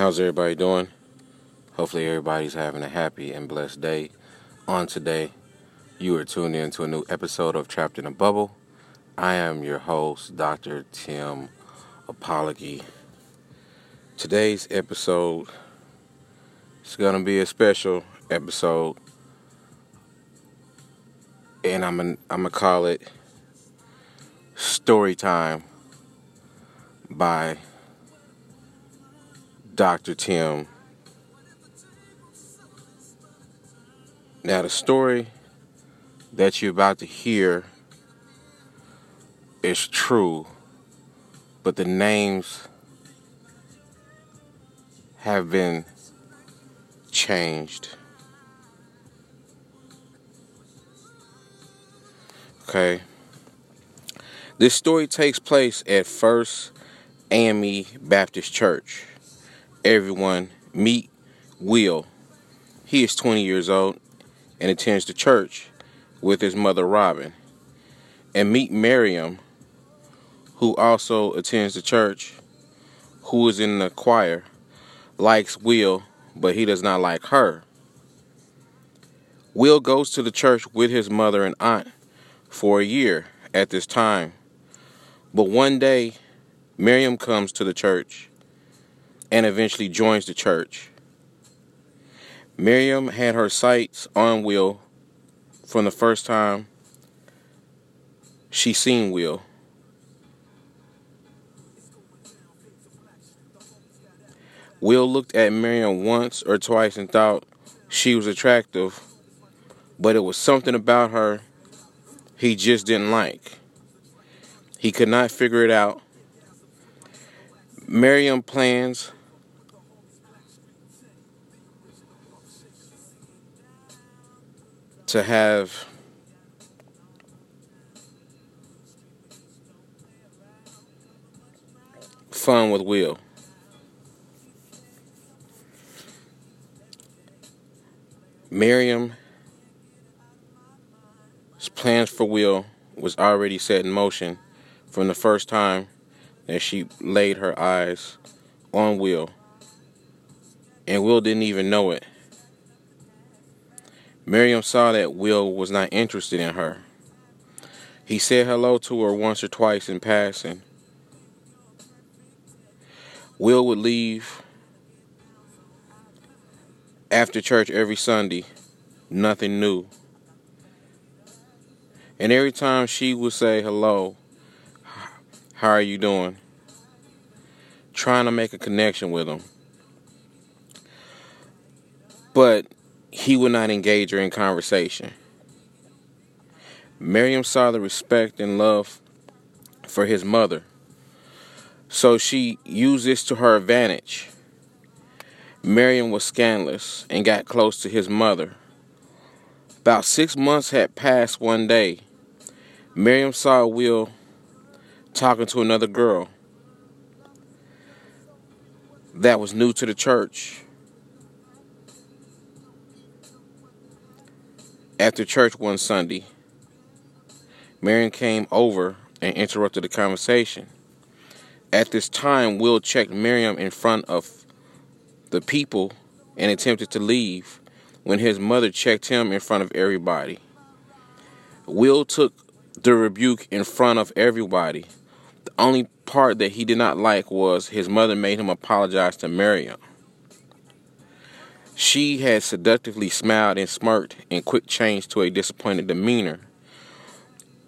How's everybody doing? Hopefully, everybody's having a happy and blessed day. On today, you are tuned in to a new episode of Trapped in a Bubble. I am your host, Dr. Tim Apology. Today's episode is going to be a special episode, and I'm gonna, I'm gonna call it Story Time by Dr. Tim. Now, the story that you're about to hear is true, but the names have been changed. Okay. This story takes place at First AME Baptist Church. Everyone meet Will. He is 20 years old and attends the church with his mother Robin. And meet Miriam, who also attends the church, who is in the choir, likes Will, but he does not like her. Will goes to the church with his mother and aunt for a year at this time. But one day, Miriam comes to the church and eventually joins the church. Miriam had her sights on Will from the first time she seen Will. Will looked at Miriam once or twice and thought she was attractive, but it was something about her he just didn't like. He could not figure it out. Miriam plans to have fun with Will. Miriam's plans for Will was already set in motion from the first time that she laid her eyes on Will. And Will didn't even know it. Miriam saw that Will was not interested in her. He said hello to her once or twice in passing. Will would leave after church every Sunday, nothing new. And every time she would say hello, how are you doing? Trying to make a connection with him. But he would not engage her in conversation. Miriam saw the respect and love for his mother, so she used this to her advantage. Miriam was scandalous and got close to his mother. About six months had passed one day. Miriam saw Will talking to another girl that was new to the church. After church one Sunday, Miriam came over and interrupted the conversation. At this time, Will checked Miriam in front of the people and attempted to leave when his mother checked him in front of everybody. Will took the rebuke in front of everybody. The only part that he did not like was his mother made him apologize to Miriam. She had seductively smiled and smirked and quick change to a disappointed demeanor.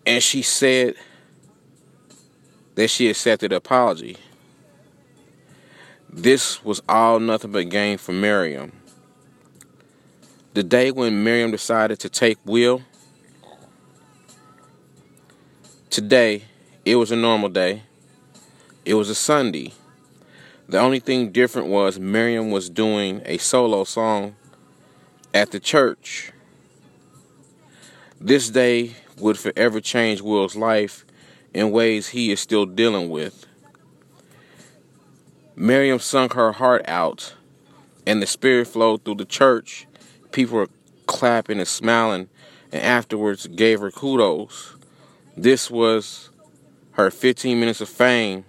And she said that she accepted the apology. This was all nothing but gain for Miriam. The day when Miriam decided to take Will, today, it was a normal day. It was a Sunday. The only thing different was Miriam was doing a solo song at the church. This day would forever change Will's life in ways he is still dealing with. Miriam sung her heart out, and the spirit flowed through the church. People were clapping and smiling, and afterwards gave her kudos. This was her 15 minutes of fame.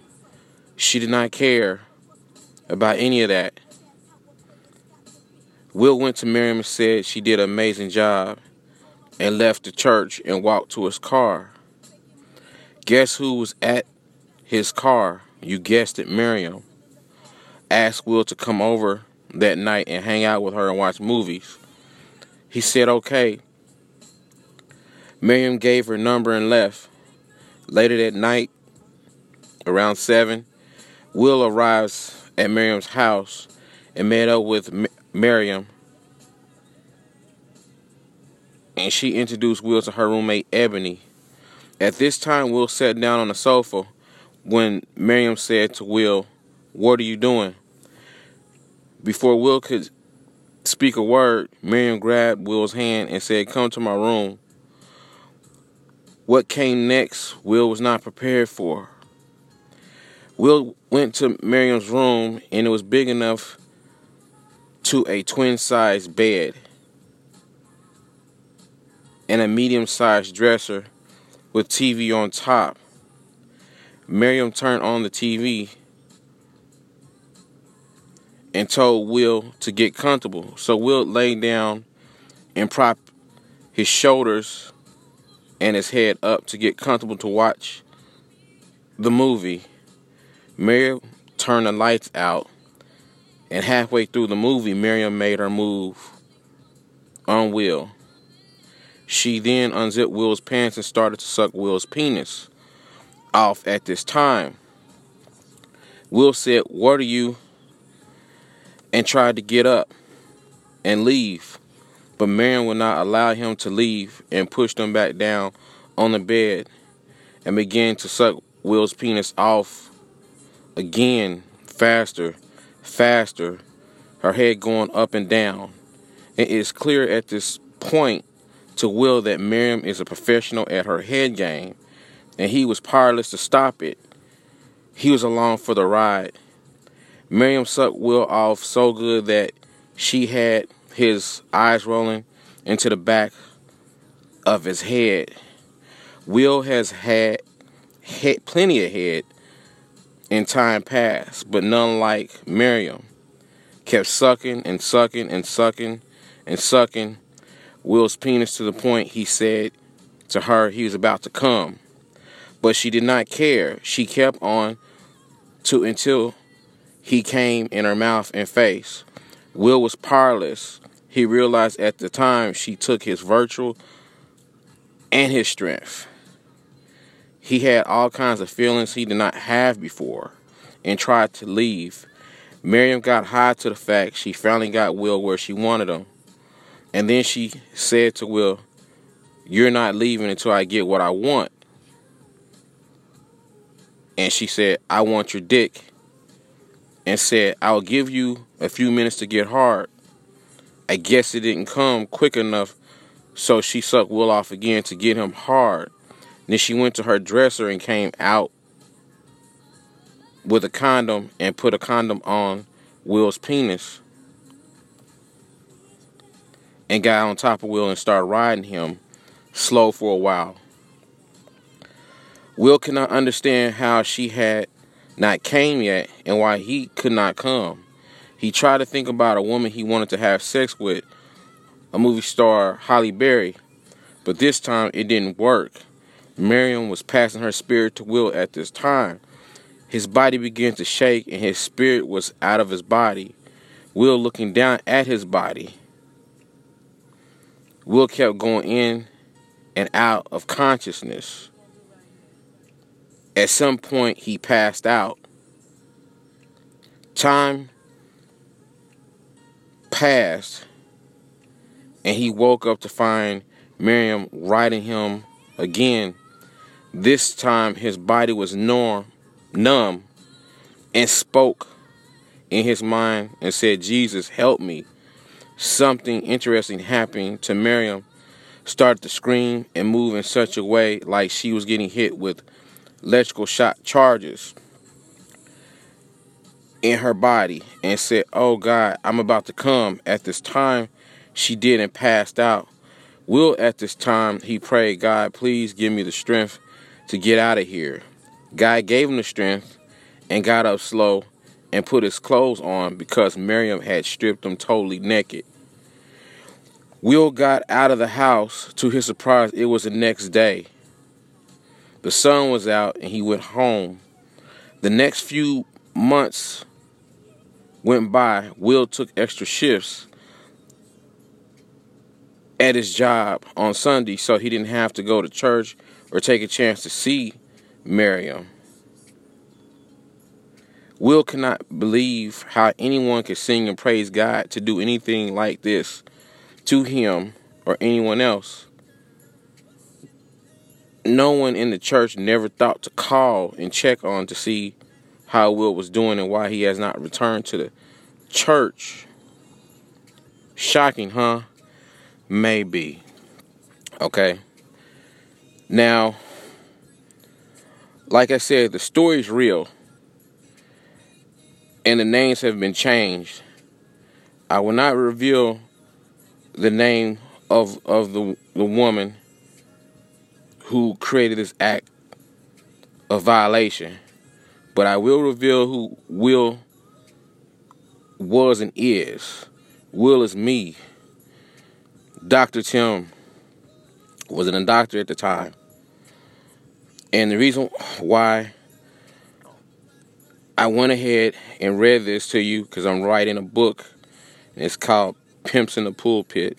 She did not care about any of that. Will went to Miriam and said she did an amazing job and left the church and walked to his car. Guess who was at his car? You guessed it, Miriam. Asked Will to come over that night and hang out with her and watch movies. He said okay. Miriam gave her number and left. Later that night, around 7, Will arrives at Miriam's house and met up with Miriam. And she introduced Will to her roommate Ebony. At this time, Will sat down on the sofa when Miriam said to Will, What are you doing? Before Will could speak a word, Miriam grabbed Will's hand and said, Come to my room. What came next, Will was not prepared for. Will went to Miriam's room and it was big enough to a twin sized bed and a medium sized dresser with TV on top. Miriam turned on the TV and told Will to get comfortable. So Will lay down and prop his shoulders and his head up to get comfortable to watch the movie. Miriam turned the lights out, and halfway through the movie, Miriam made her move on Will. She then unzipped Will's pants and started to suck Will's penis off at this time. Will said, What are you? and tried to get up and leave. But Miriam would not allow him to leave and pushed him back down on the bed and began to suck Will's penis off again, faster, faster, her head going up and down. It is clear at this point to Will that Miriam is a professional at her head game, and he was powerless to stop it. He was along for the ride. Miriam sucked Will off so good that she had his eyes rolling into the back of his head. Will has had, had plenty of head in time past, but none like Miriam. Kept sucking and sucking and sucking and sucking Will's penis to the point he said to her he was about to come. But she did not care. She kept on to until he came in her mouth and face. Will was powerless. He realized at the time she took his virtual and his strength. He had all kinds of feelings he did not have before and tried to leave. Miriam got high to the fact she finally got Will where she wanted him. And then she said to Will, You're not leaving until I get what I want. And she said, I want your dick. And said, I'll give you a few minutes to get hard. I guess it didn't come quick enough, so she sucked Will off again to get him hard. Then she went to her dresser and came out with a condom and put a condom on Will's penis and got on top of Will and started riding him slow for a while. Will could not understand how she had not came yet and why he could not come. He tried to think about a woman he wanted to have sex with, a movie star Halle Berry, but this time it didn't work. Miriam was passing her spirit to Will at this time. His body began to shake and his spirit was out of his body. Will looking down at his body. Will kept going in and out of consciousness. At some point, he passed out. Time passed, and he woke up to find Miriam riding him again. This time, his body was numb, numb and spoke in his mind and said, Jesus, help me. Something interesting happened to Miriam. Started to scream and move in such a way like she was getting hit with electrical shock charges in her body and said, Oh God, I'm about to come. At this time, she did and passed out. Will, at this time, he prayed, God, please give me the strength to get out of here. God gave him the strength and got up slow and put his clothes on because Miriam had stripped him totally naked. Will got out of the house. To his surprise, it was the next day. The sun was out and he went home. The next few months went by. Will took extra shifts at his job on Sunday so he didn't have to go to church or take a chance to see Miriam. Will cannot believe how anyone could sing and praise God to do anything like this to him or anyone else. No one in the church never thought to call and check on to see how Will was doing and why he has not returned to the church. Shocking, huh? Maybe. Okay. Now, like I said, the story's real. And the names have been changed. I will not reveal the name of of the the woman who created this act of violation, but I will reveal who Will was and is. Will is me. Dr. Tim wasn't a doctor at the time. And the reason why I went ahead and read this to you because I'm writing a book. And it's called Pimps in the Pulpit,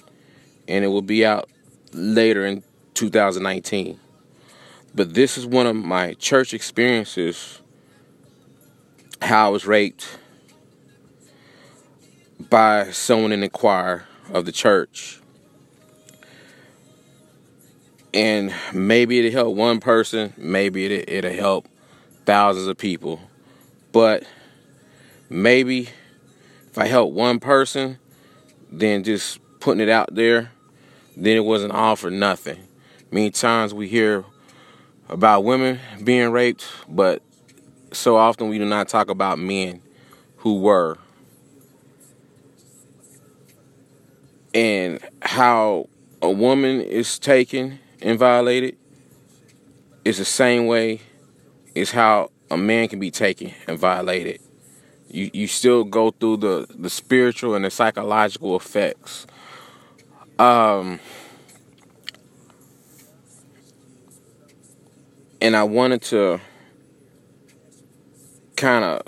and it will be out later in 2019. But this is one of my church experiences how I was raped by someone in the choir of the church. And maybe it'll help one person, maybe it'll, it'll help thousands of people. But maybe if I help one person, then just putting it out there, then it wasn't all for nothing. Many times we hear about women being raped, but so often we do not talk about men who were. And how a woman is taken and violated is the same way as how a man can be taken and violated you, you still go through the, the spiritual and the psychological effects. Um, and I wanted to kind of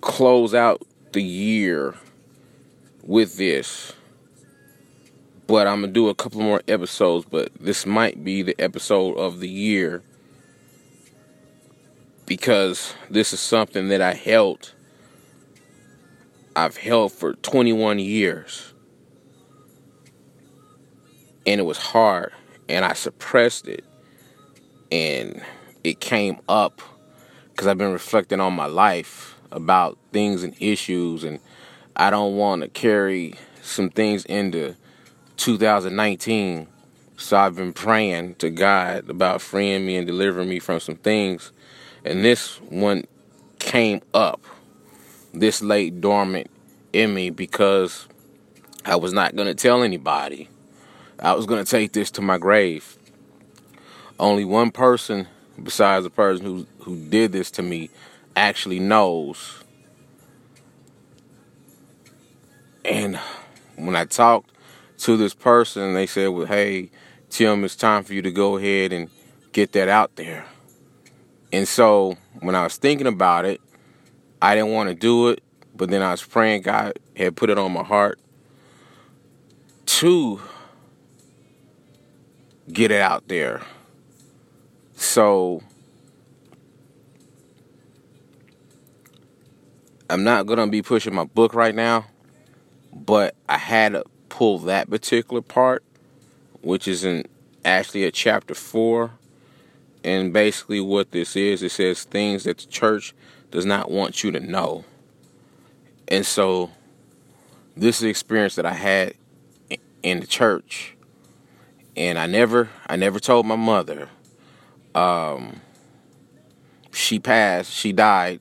close out the year with this. But I'm to do a couple more episodes, but this might be the episode of the year because this is something that I held I've held for 21 years. And it was hard. And I suppressed it. And it came up because I've been reflecting on my life about things and issues. And I don't want to carry some things into 2019. So I've been praying to God about freeing me and delivering me from some things. And this one came up this late dormant in me because I was not going to tell anybody. I was going to take this to my grave. Only one person besides the person who who did this to me actually knows. And when I talked to this person, they said, "Well, hey, Tim, it's time for you to go ahead and get that out there." And so, when I was thinking about it, I didn't want to do it, but then I was praying God had put it on my heart to get it out there. So I'm not going to be pushing my book right now, but I had to pull that particular part, which is in actually a chapter 4. And basically, what this is, it says things that the church does not want you to know. And so, this is the experience that I had in the church, and I never, I never told my mother. Um, she passed, she died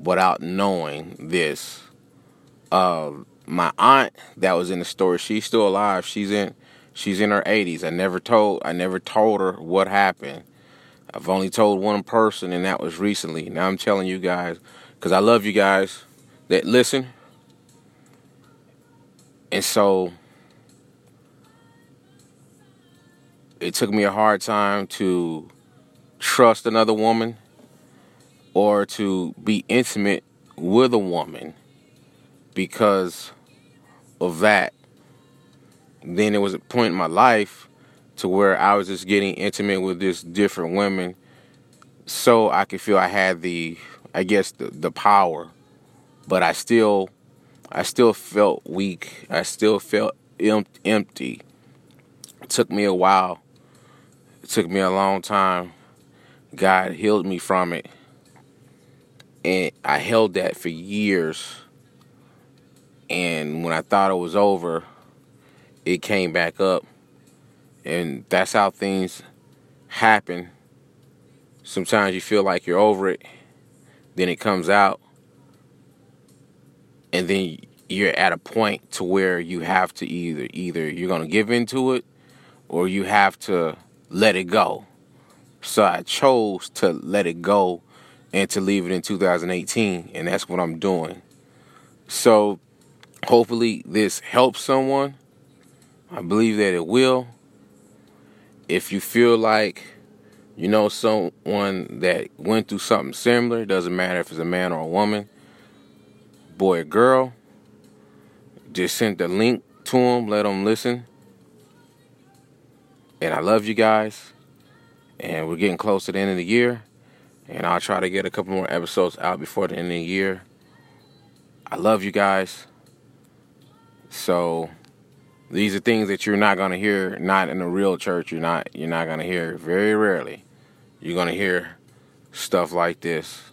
without knowing this. Uh, my aunt that was in the store, she's still alive. She's in, she's in her 80s. I never told, I never told her what happened. I've only told one person, and that was recently. Now I'm telling you guys because I love you guys that listen. And so it took me a hard time to trust another woman or to be intimate with a woman because of that. Then it was a point in my life to where I was just getting intimate with just different women so I could feel I had the I guess the, the power. But I still I still felt weak. I still felt em- empty. It took me a while. It took me a long time. God healed me from it. And I held that for years. And when I thought it was over, it came back up. And that's how things happen. Sometimes you feel like you're over it, then it comes out, and then you're at a point to where you have to either either you're going to give into it or you have to let it go. So I chose to let it go and to leave it in 2018, and that's what I'm doing. So hopefully this helps someone. I believe that it will. If you feel like you know someone that went through something similar, doesn't matter if it's a man or a woman, boy or girl, just send the link to them, let them listen. And I love you guys. And we're getting close to the end of the year. And I'll try to get a couple more episodes out before the end of the year. I love you guys. So these are things that you're not gonna hear not in a real church. You're not you're not gonna hear very rarely. You're gonna hear stuff like this.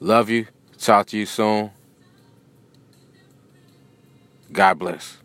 Love you. Talk to you soon. God bless.